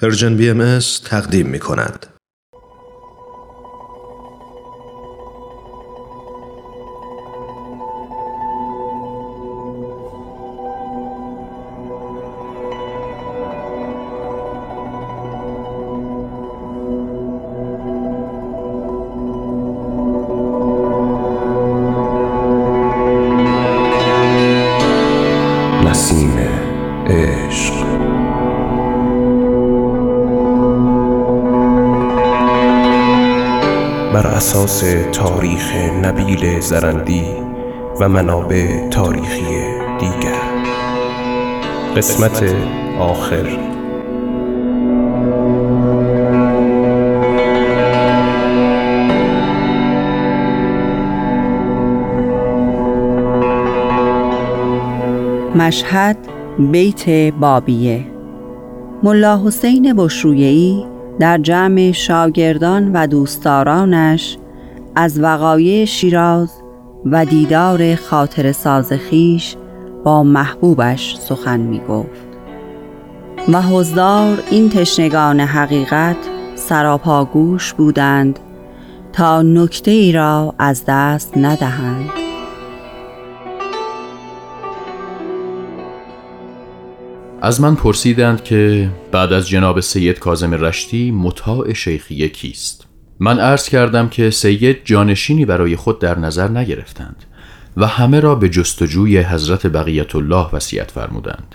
پرژن بی ام تقدیم می کند. نسیم عشق بر اساس تاریخ نبیل زرندی و منابع تاریخی دیگر. قسمت آخر. مشهد بیت بابیه. ملا حسین بشرویهی در جمع شاگردان و دوستدارانش از وقایع شیراز و دیدار خاطر ساز خیش با محبوبش سخن می گفت و حضدار این تشنگان حقیقت سراپاگوش بودند تا نکته ای را از دست ندهند. از من پرسیدند که بعد از جناب سید کازم رشتی مطاع شیخیه کیست؟ من عرض کردم که سید جانشینی برای خود در نظر نگرفتند و همه را به جستجوی حضرت بقیت الله وصیت فرمودند.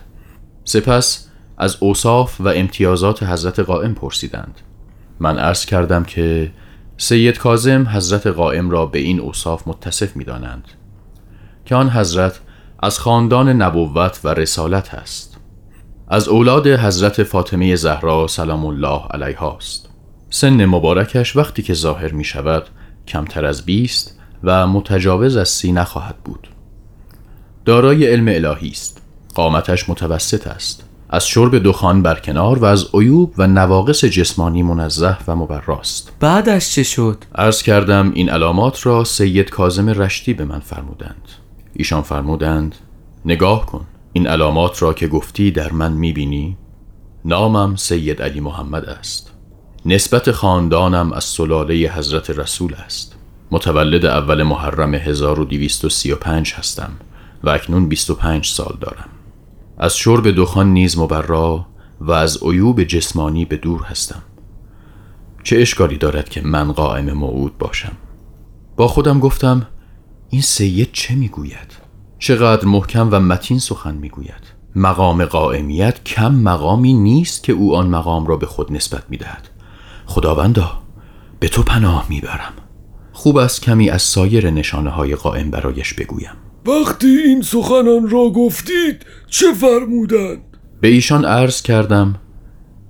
سپس از اوصاف و امتیازات حضرت قائم پرسیدند. من عرض کردم که سید کازم حضرت قائم را به این اوصاف متصف می دانند که آن حضرت از خاندان نبوت و رسالت است از اولاد حضرت فاطمه زهرا سلام الله علیها است سن مبارکش وقتی که ظاهر می شود کمتر از بیست و متجاوز از سی نخواهد بود. دارای علم الهی است. قامتش متوسط است. از شرب دخان برکنار و از عیوب و نواقص جسمانی منزه و مبراست بعدش چه شد؟ عرض کردم این علامات را سید کازم رشتی به من فرمودند. ایشان فرمودند نگاه کن. این علامات را که گفتی در من می‌بینی؟ نامم سید علی محمد است. نسبت خاندانم از سلاله حضرت رسول است. متولد اول محرم 1235 هستم و اکنون 25 سال دارم. از شرب دخان نیز مبرا و از عیوب جسمانی به دور هستم. چه اشکالی دارد که من قائم موعود باشم؟ با خودم گفتم این سید چه می‌گوید؟ چقدر محکم و متین سخن می‌گوید. مقام قائمیت کم مقامی نیست که او آن مقام را به خود نسبت می‌دهد. خداوندا به تو پناه می‌برم. خوب است کمی از سایر نشانه های قائم برایش بگویم. وقتی این سخنان را گفتید چه فرمودند؟ به ایشان عرض کردم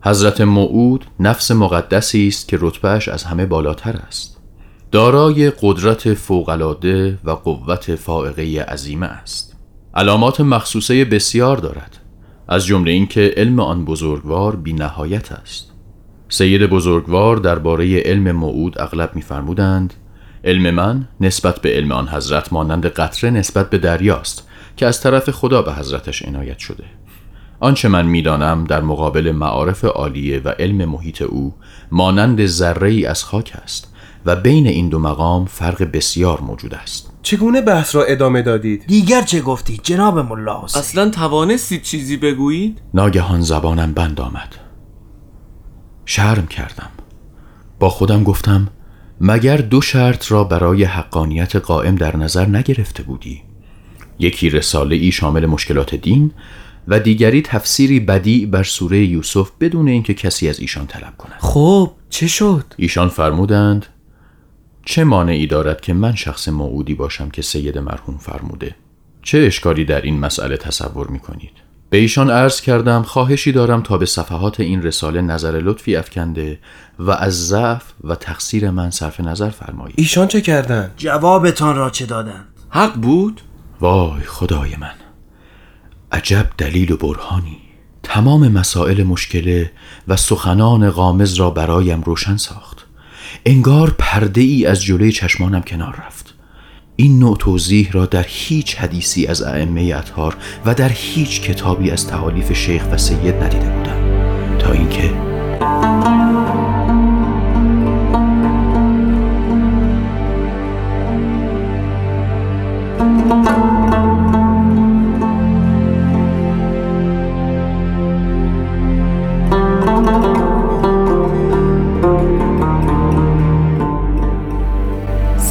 حضرت موعود نفس مقدسی است که رتبهش از همه بالاتر است. دارای قدرت فوقالعاده و قوت فائقه عظیمه است. علامات مخصوصه بسیار دارد از جمله اینکه علم آن بزرگوار بی نهایت است. سید بزرگوار درباره علم موعود اغلب میفرمودند علم من نسبت به علم آن حضرت مانند قطره نسبت به دریاست که از طرف خدا به حضرتش عنایت شده. آنچه من می‌دانم در مقابل معارف عالیه و علم محیط او مانند ذره ای از خاک است و بین این دو مقام فرق بسیار موجود است. چگونه بحث را ادامه دادید؟ دیگر چه گفتید جناب ملا حسین. اصلا توانستید چیزی بگویید؟ ناگهان زبانم بند آمد. شرم کردم. با خودم گفتم مگر دو شرط را برای حقانیت قائم در نظر نگرفته بودی؟ یکی رساله ای شامل مشکلات دین و دیگری تفسیری بدی بر سوره یوسف بدون اینکه کسی از ایشان طلب کند. خب چه شد؟ ایشان فرمودند چه مانعی دارد که من شخص موعودی باشم که سید مرحوم فرموده؟ چه اشکالی در این مسئله تصور می کنید به ایشان عرض کردم خواهشی دارم تا به صفحات این رساله نظر لطفی افکنده و از ضعف و تقصیر من صرف نظر فرمایید. ایشان چه کردند؟ جوابتان را چه دادند؟ حق بود؟ وای خدای من عجب دلیل و برهانی. تمام مسائل مشکله و سخنان غامز را برایم روشن ساخت. انگار پرده ای از جلوی چشمانم کنار رفت. این نوع توضیح را در هیچ حدیثی از ائمه اطهار و در هیچ کتابی از تعالیف شیخ و سید ندیده بودم. تا اینکه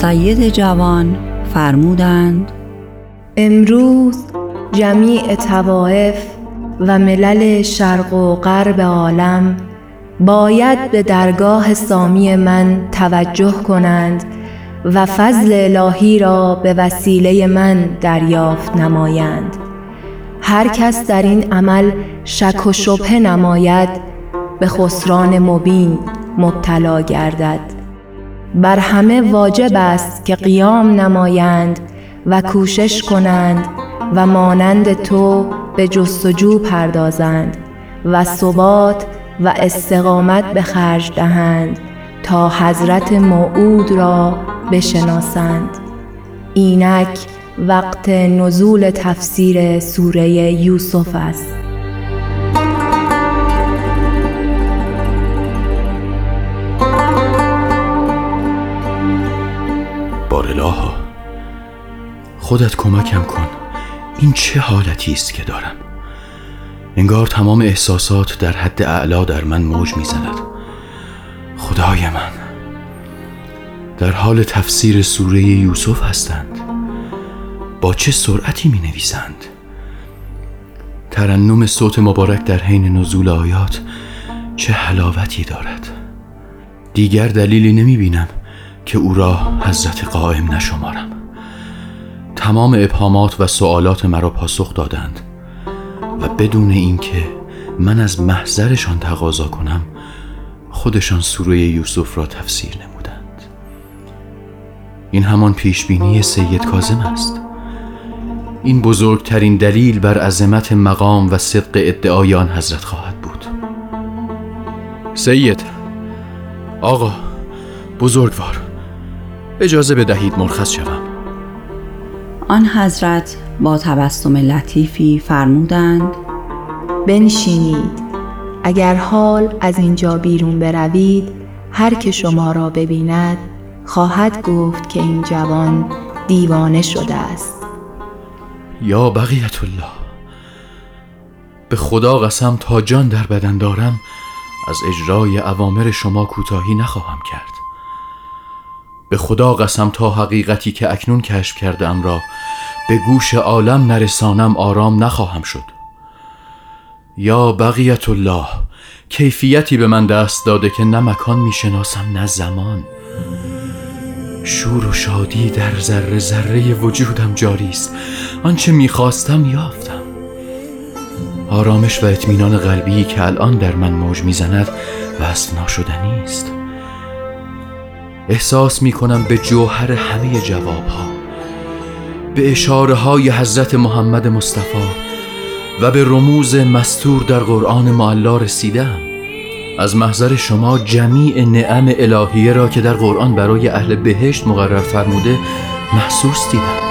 سید جوان فرمودند امروز جمیع توائف و ملل شرق و غرب عالم باید به درگاه سامی من توجه کنند و فضل الهی را به وسیله من دریافت نمایند. هر کس در این عمل شک و شبه نماید به خسران مبین مبتلا گردد. بر همه واجب است که قیام نمایند و کوشش کنند و مانند تو به جستجو پردازند و ثبات و استقامت به خرج دهند تا حضرت موعود را بشناسند. اینک وقت نزول تفسیر سوره یوسف است. بارلاها خودت کمکم کن. این چه حالتی است که دارم؟ انگار تمام احساسات در حد اعلا در من موج می‌زند. خدای من. در حال تفسیر سوره یوسف هستند. با چه سرعتی می نویسند ترنم صوت مبارک در حین نزول آیات چه حلاوتی دارد. دیگر دلیلی نمی بینم که او را حضرت قائم نشمارم. تمام ابهامات و سوالات مرا پاسخ دادند و بدون اینکه من از محضرشان تقاضا کنم خودشان سوره یوسف را تفسیر نمودند. این همان پیشبینی سید کازم است. این بزرگترین دلیل بر عظمت مقام و صدق ادعای آن حضرت خواهد بود. سید آقا بزرگوار. اجازه بدهید مرخص شوم. آن حضرت با تبسم لطیفی فرمودند بنشینید. اگر حال از اینجا بیرون بروید هر که شما را ببیند خواهد گفت که این جوان دیوانه شده است. یا بقیت الله به خدا قسم تا جان در بدن دارم از اجرای اوامر شما کوتاهی نخواهم کرد. به خدا قسم تا حقیقتی که اکنون کشف کردم را به گوش عالم نرسانم آرام نخواهم شد. یا بقیت الله کیفیتی به من دست داده که نه مکان می‌شناسم نه زمان. شور و شادی در ذره ذره وجودم جاری است. آنچه می‌خواستم یافتم. آرامش و اطمینان قلبی که الان در من موج می‌زند وصف ناشدنی است. احساس می‌کنم به جوهر همه جواب ها به اشاره های حضرت محمد مصطفی و به رموز مستور در قرآن معلا رسیدم. از محضر شما جمیع نعم الهیه را که در قرآن برای اهل بهشت مقرر فرموده محسوس دیدم.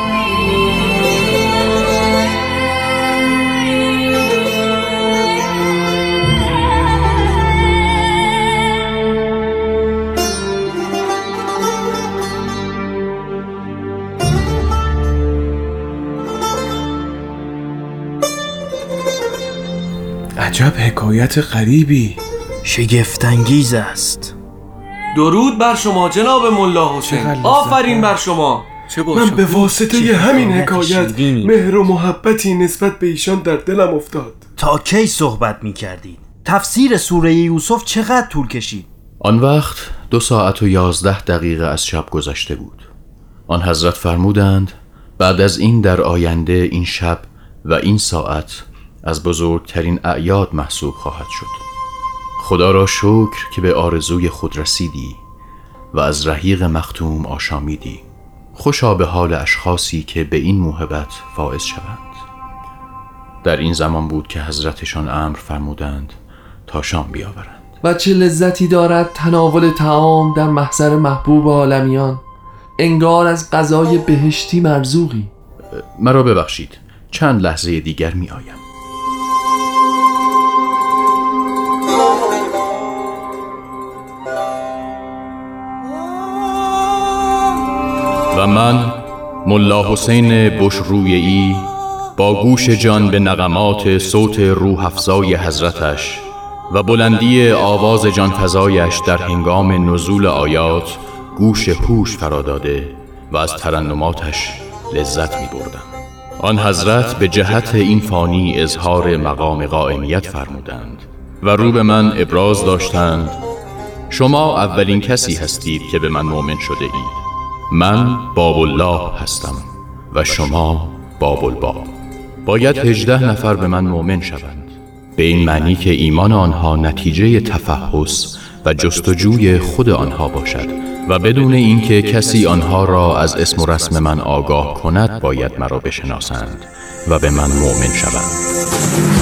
عجب حکایت غریبی. شگفتانگیز است. درود بر شما جناب ملا حسین. آفرین. بر شما. چه من به واسطه همین حکایت. مهر و محبتی نسبت به ایشان در دلم افتاد. تا کی صحبت می کردید تفسیر سوره یوسف چقدر طول کشید؟ آن وقت دو ساعت و یازده دقیقه از شب گذشته بود. آن حضرت فرمودند بعد از این در آینده این شب و این ساعت از بزرگترین اعیاد محسوب خواهد شد. خدا را شکر که به آرزوی خود رسیدی و از رحیق مختوم آشامیدی. خوشا به حال اشخاصی که به این موهبت فائز شوند. در این زمان بود که حضرتشان امر فرمودند تا شام بیاورند. و چه لذتی دارد تناول تعام در محضر محبوب عالمیان؟ انگار از غذای بهشتی مرزوقی. مرا ببخشید چند لحظه دیگر می آیم. من ملا حسین بشرویی با گوش جان به نغمات صوت روح افزای حضرتش و بلندی آواز جان فزایش در هنگام نزول آیات گوش هوش فرا داده و از ترنماتش لذت می بردم آن حضرت به جهت این فانی اظهار مقام قائمیت فرمودند و رو به من ابراز داشتند شما اولین کسی هستید که به من مؤمن شده اید. من باب الله هستم و شما باب الباب باید هجده نفر به من مؤمن شوند. به این معنی که ایمان آنها نتیجه تفحص و جستجوی خود آنها باشد و بدون اینکه کسی آنها را از اسم و رسم من آگاه کند باید مرا بشناسند و به من مؤمن شوند.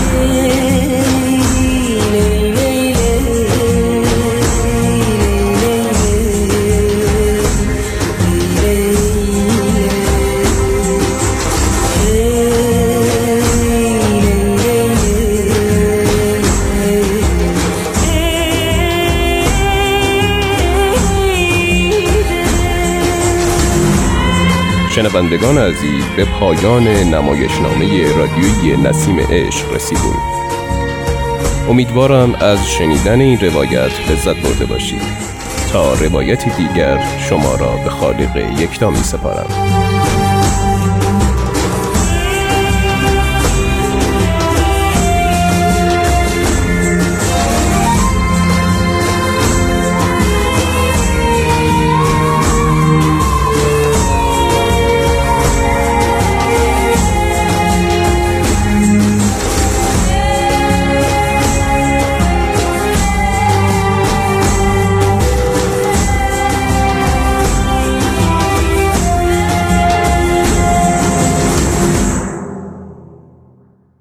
شنوندگان عزیز به پایان نمایشنامه رادیویی نسیم عشق رسیدیم. امیدوارم از شنیدن این روایت لذت برده باشید. تا روایتی دیگر شما را به خالق یکتا می سپارم